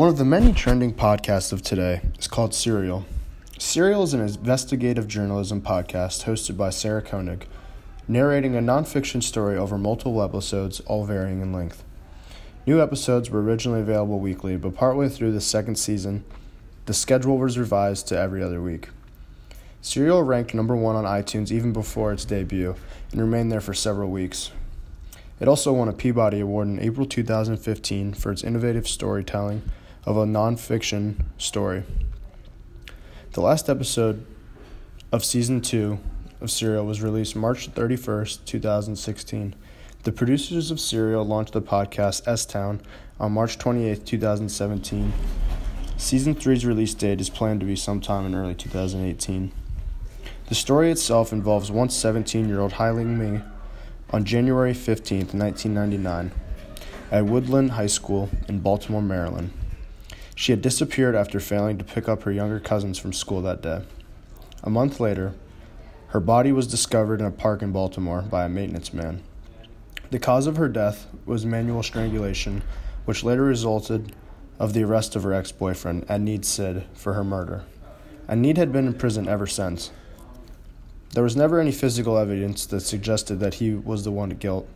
One of the many trending podcasts of today is called Serial. Serial is an investigative journalism podcast hosted by Sarah Koenig, narrating a nonfiction story over multiple episodes, all varying in length. New episodes were originally available weekly, but partway through the second season, the schedule was revised to every other week. Serial ranked number one on iTunes even before its debut and remained there for several weeks. It also won a Peabody Award in April 2015 for its innovative storytelling of a nonfiction story. The last episode of season two of Serial was released March 31st, 2016. The producers of Serial launched the podcast S Town on March 28, 2017. Season 3's release date is planned to be sometime in early 2018. The story itself involves once 17 year old Hae Min Lee on January 15, 1999, at Woodlawn High School in Baltimore, Maryland. She had disappeared after failing to pick up her younger cousins from school that day. A month later, her body was discovered in a park in Baltimore by a maintenance man. The cause of her death was manual strangulation, which later resulted of the arrest of her ex-boyfriend, Adnan Syed, for her murder. Adnan had been in prison ever since. There was never any physical evidence that suggested that he was the one at guilt,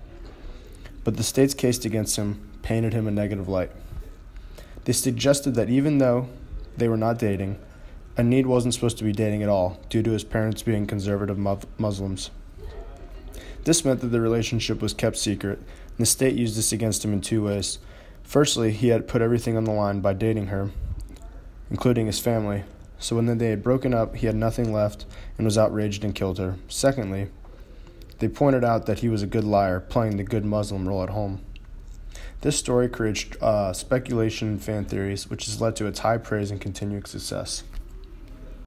but the state's case against him painted him a negative light. They suggested that even though they were not dating, Adnan wasn't supposed to be dating at all due to his parents being conservative Muslims. This meant that the relationship was kept secret, and the state used this against him in two ways. Firstly, he had put everything on the line by dating her, including his family, so when they had broken up, he had nothing left and was outraged and killed her. Secondly, they pointed out that he was a good liar, playing the good Muslim role at home. This story creates uh, speculation and fan theories, which has led to its high praise and continued success.